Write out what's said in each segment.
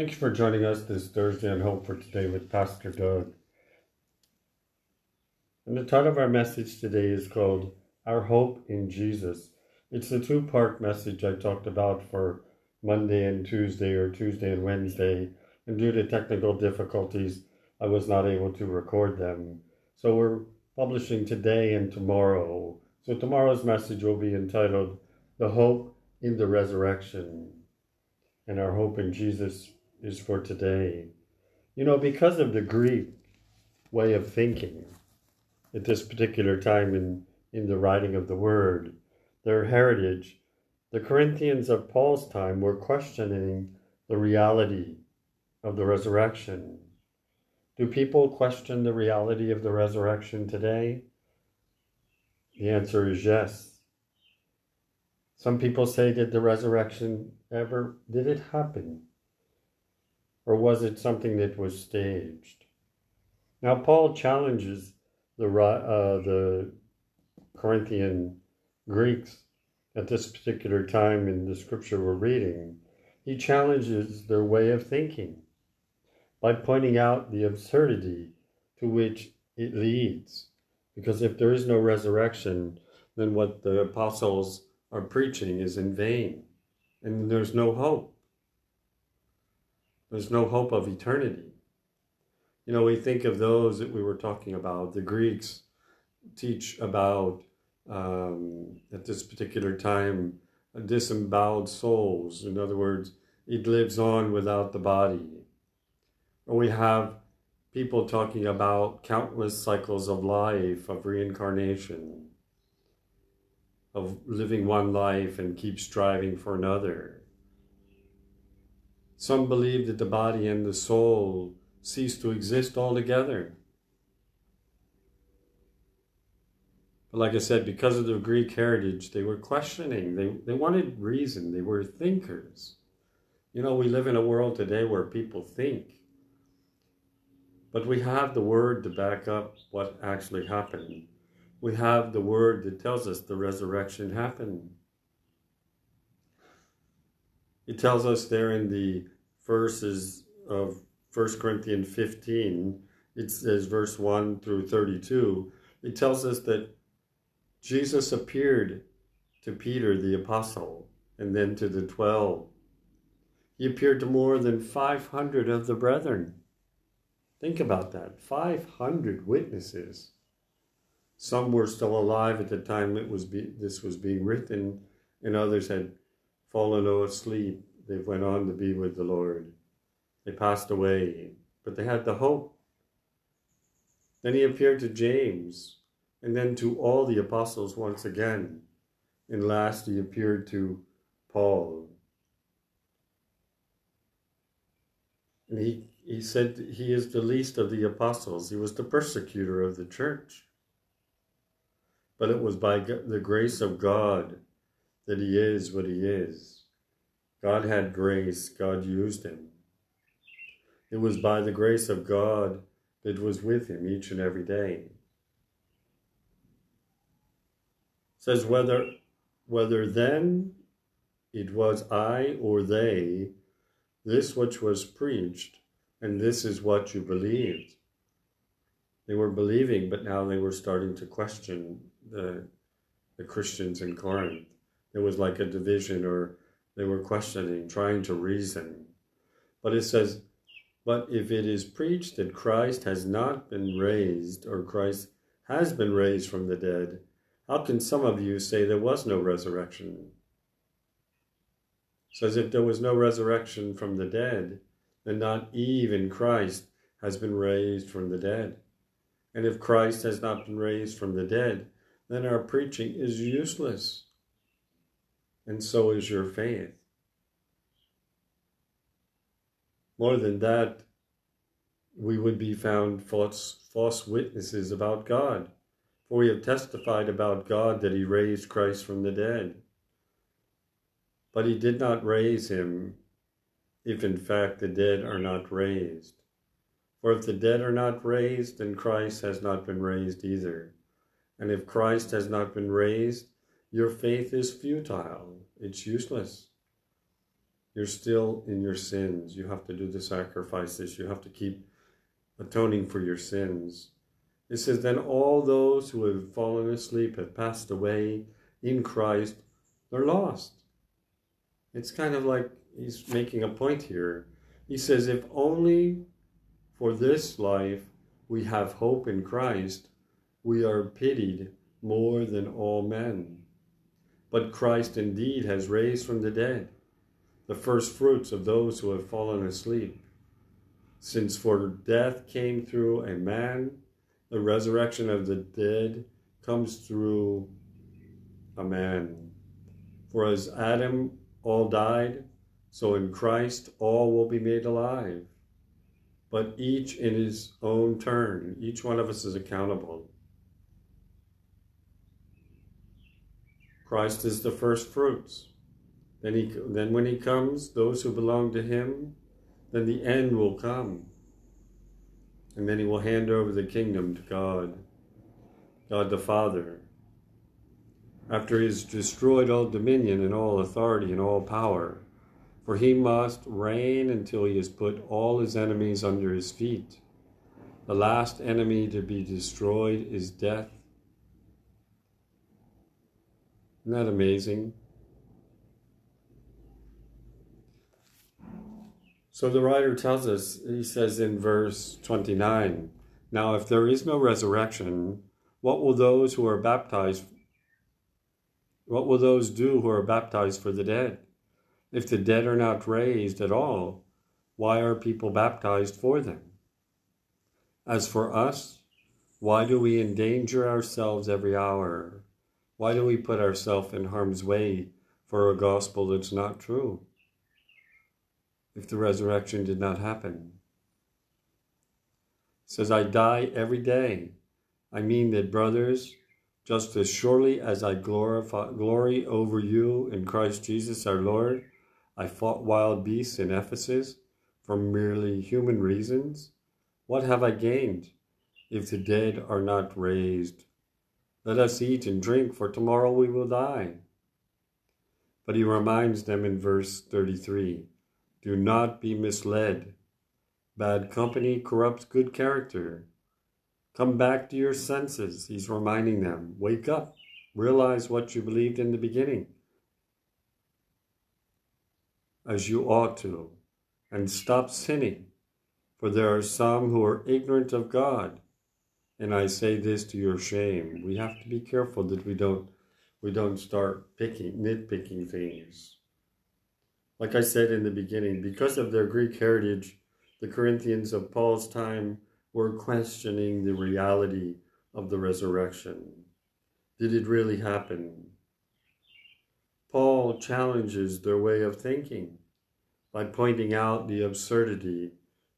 Thank you for joining us this Thursday on Hope for Today with Pastor Doug. And the title of our message today is called Our Hope in Jesus. It's a two part message I talked about for Monday and Tuesday, or Tuesday and Wednesday. And due to technical difficulties, I was not able to record them. So we're publishing today and tomorrow. So tomorrow's message will be entitled The Hope in the Resurrection. And our hope in Jesus is for today. You know, because of the Greek way of thinking at this particular time in, in the writing of the word, their heritage, the Corinthians of Paul's time were questioning the reality of the resurrection. Do people question the reality of the resurrection today? The answer is yes. Some people say, did the resurrection ever, did it happen? Or was it something that was staged? Now, Paul challenges the, uh, the Corinthian Greeks at this particular time in the scripture we're reading. He challenges their way of thinking by pointing out the absurdity to which it leads. Because if there is no resurrection, then what the apostles are preaching is in vain, and there's no hope. There's no hope of eternity. You know, we think of those that we were talking about. The Greeks teach about, um, at this particular time, disemboweled souls. In other words, it lives on without the body. Or we have people talking about countless cycles of life, of reincarnation, of living one life and keep striving for another. Some believe that the body and the soul cease to exist altogether. But like I said, because of the Greek heritage, they were questioning. They, they wanted reason. They were thinkers. You know, we live in a world today where people think. But we have the word to back up what actually happened. We have the word that tells us the resurrection happened. It tells us there in the verses of 1 Corinthians 15, it says verse 1 through 32, it tells us that Jesus appeared to Peter the apostle and then to the 12. He appeared to more than 500 of the brethren. Think about that 500 witnesses. Some were still alive at the time it was be, this was being written, and others had fallen asleep. They went on to be with the Lord. They passed away, but they had the hope. Then he appeared to James, and then to all the apostles once again. And last, he appeared to Paul. And he, he said he is the least of the apostles. He was the persecutor of the church. But it was by the grace of God that he is what he is. God had grace, God used him. It was by the grace of God that was with him each and every day. It says whether whether then it was I or they, this which was preached, and this is what you believed. They were believing, but now they were starting to question the, the Christians in Corinth. It was like a division or they were questioning, trying to reason. But it says, But if it is preached that Christ has not been raised, or Christ has been raised from the dead, how can some of you say there was no resurrection? says if there was no resurrection from the dead, then not even Christ has been raised from the dead. And if Christ has not been raised from the dead, then our preaching is useless and so is your faith. More than that, we would be found false, false witnesses about God, for we have testified about God that he raised Christ from the dead. But he did not raise him if in fact the dead are not raised. For if the dead are not raised, then Christ has not been raised either. And if Christ has not been raised, your faith is futile, it's useless. you're still in your sins. You have to do the sacrifices. You have to keep atoning for your sins. It says, Then all those who have fallen asleep have passed away in Christ, they're lost. It's kind of like he's making a point here. He says, If only for this life we have hope in Christ, we are pitied more than all men. But Christ indeed has raised from the dead the first fruits of those who have fallen asleep. Since for death came through a man, the resurrection of the dead comes through a man. For as Adam all died, so in Christ all will be made alive. But each in his own turn, each one of us is accountable. Christ is the first fruits. Then, he, then when he comes, those who belong to him, then the end will come. And then he will hand over the kingdom to God, God the Father. After he has destroyed all dominion and all authority and all power, for he must reign until he has put all his enemies under his feet. The last enemy to be destroyed is death. Isn't that amazing? So the writer tells us, he says in verse 29, Now if there is no resurrection, what will those who are baptized, what will those do who are baptized for the dead? If the dead are not raised at all, why are people baptized for them? As for us, why do we endanger ourselves every hour? Why do we put ourselves in harm's way for a gospel that's not true? if the resurrection did not happen. It says, I die every day. I mean that, brothers, just as surely as I glorify, glory over you in Christ Jesus our Lord, I fought wild beasts in Ephesus for merely human reasons. What have I gained if the dead are not raised? Let us eat and drink, for tomorrow we will die. But he reminds them in verse 33 do not be misled. Bad company corrupts good character. Come back to your senses, he's reminding them. Wake up. Realize what you believed in the beginning, as you ought to, and stop sinning. For there are some who are ignorant of God. And I say this to your shame. We have to be careful that we don't we don't start picking nitpicking things. Like I said in the beginning, because of their Greek heritage, the Corinthians of Paul's time were questioning the reality of the resurrection. Did it really happen? Paul challenges their way of thinking by pointing out the absurdity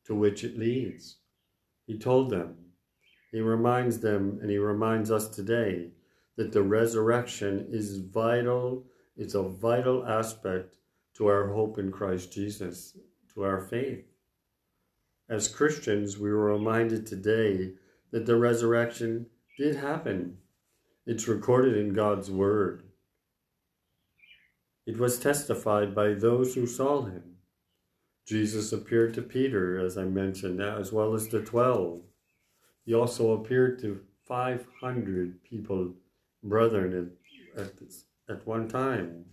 to which it leads. He told them, he reminds them, and he reminds us today that the resurrection is vital, it's a vital aspect to our hope in Christ Jesus, to our faith. As Christians, we were reminded today that the resurrection did happen. It's recorded in God's Word. It was testified by those who saw him. Jesus appeared to Peter, as I mentioned, now, as well as the twelve. He also appeared to 500 people, brethren, at, at, at one time.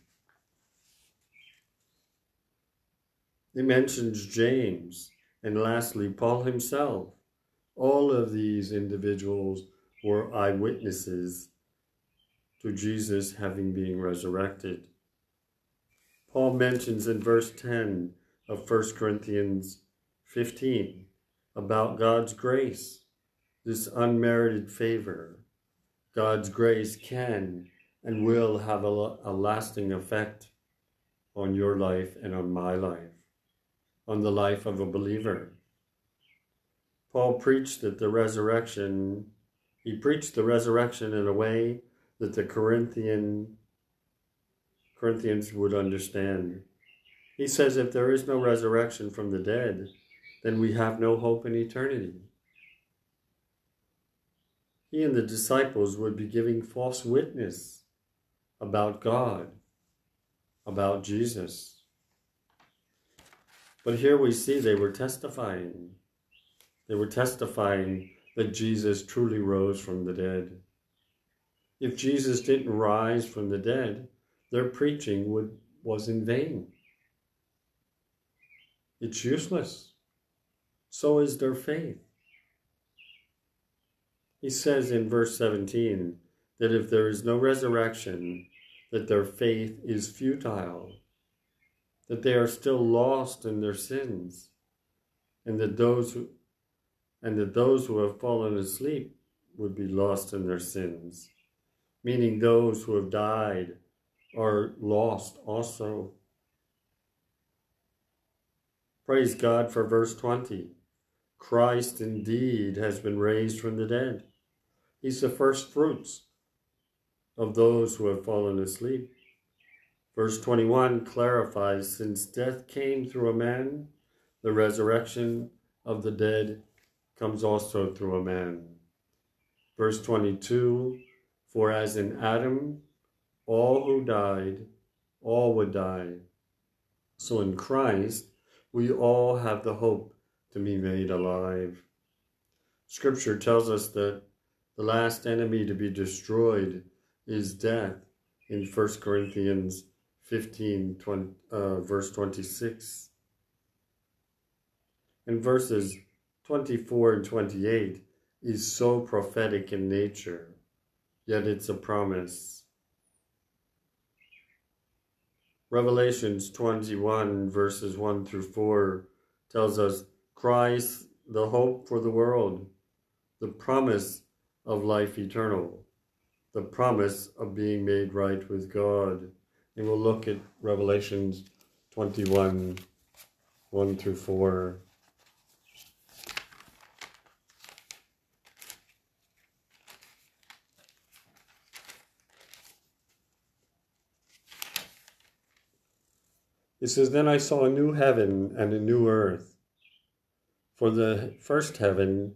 He mentions James and lastly Paul himself. All of these individuals were eyewitnesses to Jesus having been resurrected. Paul mentions in verse 10 of 1 Corinthians 15 about God's grace, this unmerited favor. God's grace can and will have a, a lasting effect on your life and on my life on the life of a believer. Paul preached that the resurrection, he preached the resurrection in a way that the Corinthian Corinthians would understand. He says if there is no resurrection from the dead, then we have no hope in eternity. He and the disciples would be giving false witness about God, about Jesus. But here we see they were testifying. They were testifying that Jesus truly rose from the dead. If Jesus didn't rise from the dead, their preaching would, was in vain. It's useless. So is their faith. He says in verse 17 that if there is no resurrection, that their faith is futile, that they are still lost in their sins, and that those who and that those who have fallen asleep would be lost in their sins, meaning those who have died are lost also. Praise God for verse 20. Christ indeed has been raised from the dead. He's the first fruits of those who have fallen asleep. Verse 21 clarifies since death came through a man, the resurrection of the dead comes also through a man. Verse 22 For as in Adam, all who died, all would die. So in Christ, we all have the hope to be made alive. Scripture tells us that the last enemy to be destroyed is death in 1 Corinthians 15, 20, uh, verse 26. And verses 24 and 28 is so prophetic in nature, yet it's a promise. Revelations 21, verses 1 through 4, tells us Christ, the hope for the world, the promise of life eternal, the promise of being made right with God. And we'll look at Revelations 21, 1 through 4. It says, Then I saw a new heaven and a new earth. For the first heaven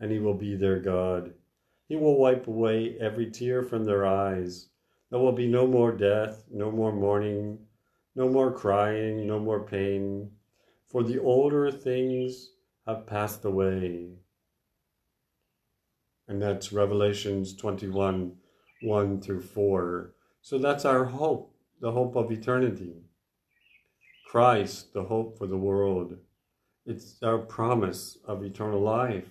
and he will be their God. He will wipe away every tear from their eyes. There will be no more death, no more mourning, no more crying, no more pain, for the older things have passed away. And that's Revelations 21 1 through 4. So that's our hope, the hope of eternity. Christ, the hope for the world. It's our promise of eternal life.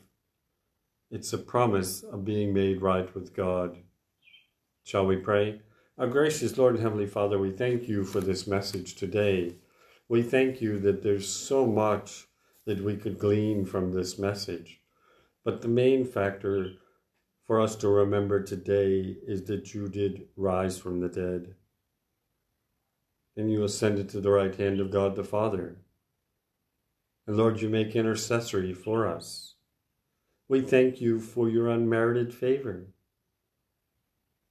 It's a promise of being made right with God. Shall we pray? Our gracious Lord and Heavenly Father, we thank you for this message today. We thank you that there's so much that we could glean from this message. But the main factor for us to remember today is that you did rise from the dead and you ascended to the right hand of God the Father. And Lord, you make intercessory for us. We thank you for your unmerited favor.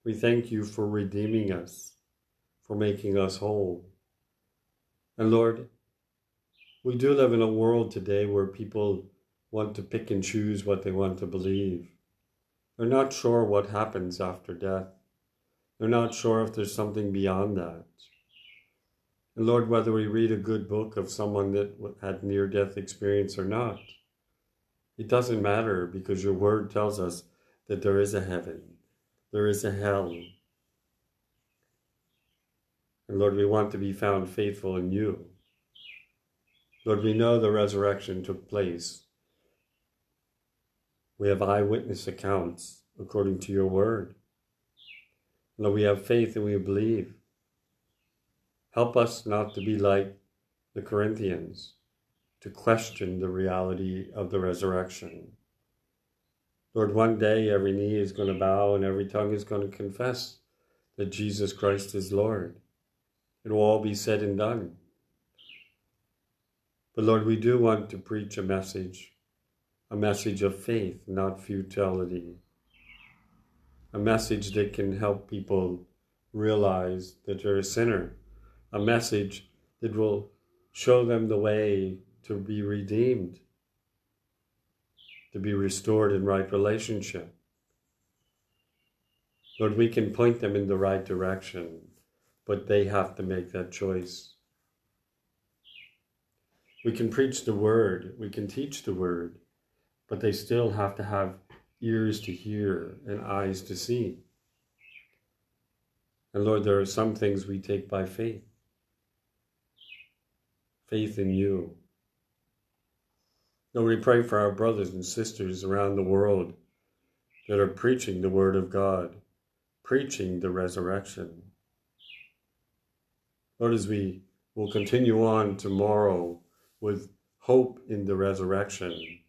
We thank you for redeeming us, for making us whole. And Lord, we do live in a world today where people want to pick and choose what they want to believe. They're not sure what happens after death. They're not sure if there's something beyond that. And Lord, whether we read a good book of someone that had near death experience or not, it doesn't matter because your word tells us that there is a heaven, there is a hell. And Lord, we want to be found faithful in you. Lord, we know the resurrection took place. We have eyewitness accounts according to your word. Lord, we have faith and we believe. Help us not to be like the Corinthians, to question the reality of the resurrection. Lord, one day every knee is going to bow and every tongue is going to confess that Jesus Christ is Lord. It will all be said and done. But Lord, we do want to preach a message, a message of faith, not futility. A message that can help people realize that they're a sinner. A message that will show them the way to be redeemed, to be restored in right relationship. Lord, we can point them in the right direction, but they have to make that choice. We can preach the word, we can teach the word, but they still have to have ears to hear and eyes to see. And Lord, there are some things we take by faith faith in you. Lord, we pray for our brothers and sisters around the world that are preaching the Word of God, preaching the resurrection. Lord, as we will continue on tomorrow with hope in the resurrection,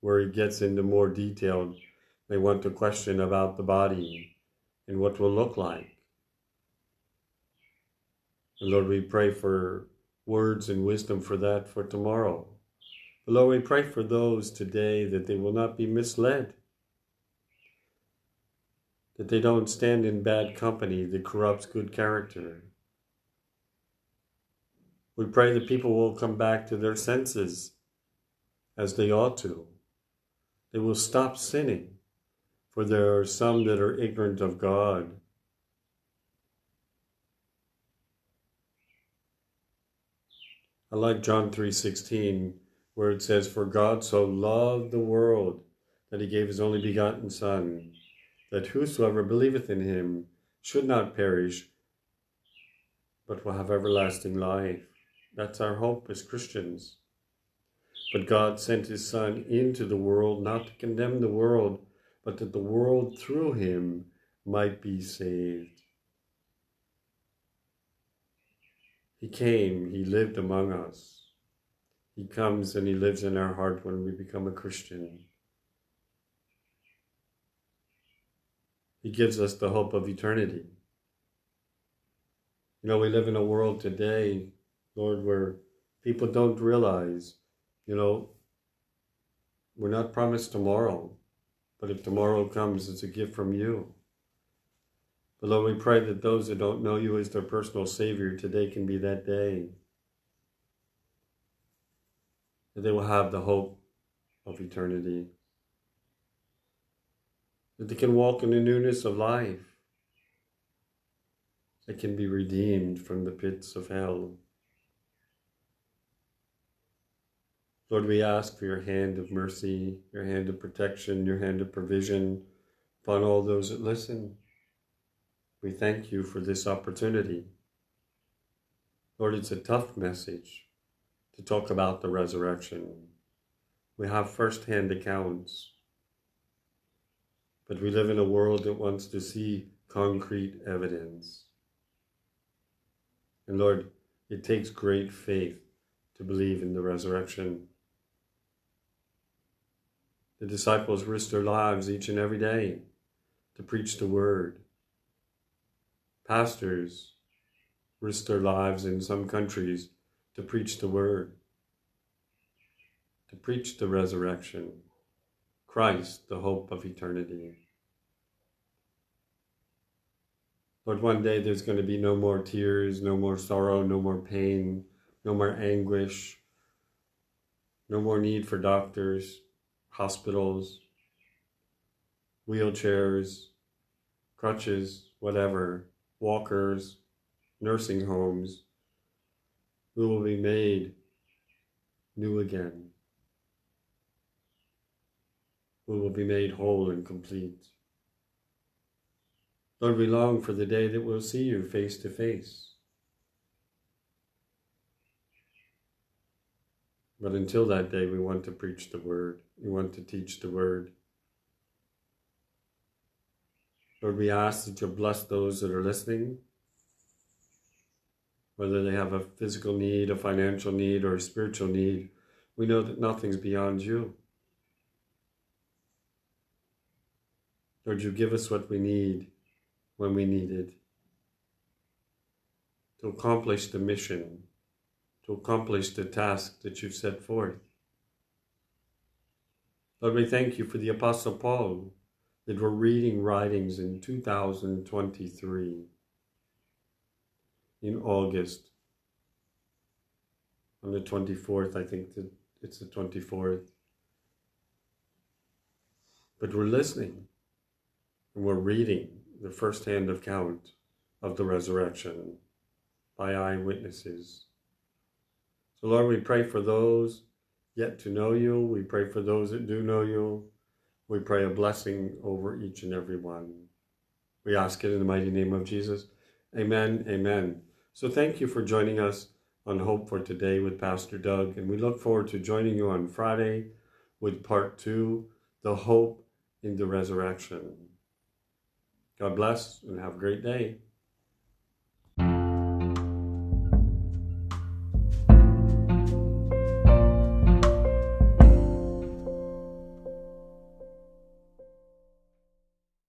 where he gets into more detail. They want to question about the body and what will look like. And Lord, we pray for words and wisdom for that for tomorrow. But Lord, we pray for those today that they will not be misled, that they don't stand in bad company that corrupts good character. We pray that people will come back to their senses as they ought to. They will stop sinning, for there are some that are ignorant of God. I like John 3:16 where it says for God so loved the world that he gave his only begotten son that whosoever believeth in him should not perish but will have everlasting life. That's our hope as Christians. But God sent his Son into the world not to condemn the world, but that the world through him might be saved. He came, he lived among us. He comes and he lives in our heart when we become a Christian. He gives us the hope of eternity. You know, we live in a world today Lord, where people don't realize, you know, we're not promised tomorrow, but if tomorrow comes, it's a gift from you. But Lord, we pray that those that don't know you as their personal Savior today can be that day. That they will have the hope of eternity. That they can walk in the newness of life. that can be redeemed from the pits of hell. Lord, we ask for your hand of mercy, your hand of protection, your hand of provision upon all those that listen. We thank you for this opportunity. Lord, it's a tough message to talk about the resurrection. We have first hand accounts, but we live in a world that wants to see concrete evidence. And Lord, it takes great faith to believe in the resurrection. The disciples risked their lives each and every day to preach the word. Pastors risked their lives in some countries to preach the word, to preach the resurrection, Christ, the hope of eternity. Lord, one day there's going to be no more tears, no more sorrow, no more pain, no more anguish, no more need for doctors, hospitals, wheelchairs, crutches, whatever, walkers, nursing homes, we will be made new again. We will be made whole and complete. Lord, we long for the day that we'll see you face to face. But until that day, we want to preach the word. We want to teach the word. Lord, we ask that you bless those that are listening, whether they have a physical need, a financial need, or a spiritual need. We know that nothing's beyond you. Lord, you give us what we need when we need it to accomplish the mission to accomplish the task that you've set forth. Lord, we thank you for the Apostle Paul that we're reading writings in 2023 in August on the 24th, I think that it's the 24th. But we're listening and we're reading the first hand account of the resurrection by eyewitnesses. So, Lord, we pray for those yet to know you. We pray for those that do know you. We pray a blessing over each and every one. We ask it in the mighty name of Jesus. Amen. Amen. So, thank you for joining us on Hope for Today with Pastor Doug, and we look forward to joining you on Friday with part two The Hope in the Resurrection. God bless and have a great day.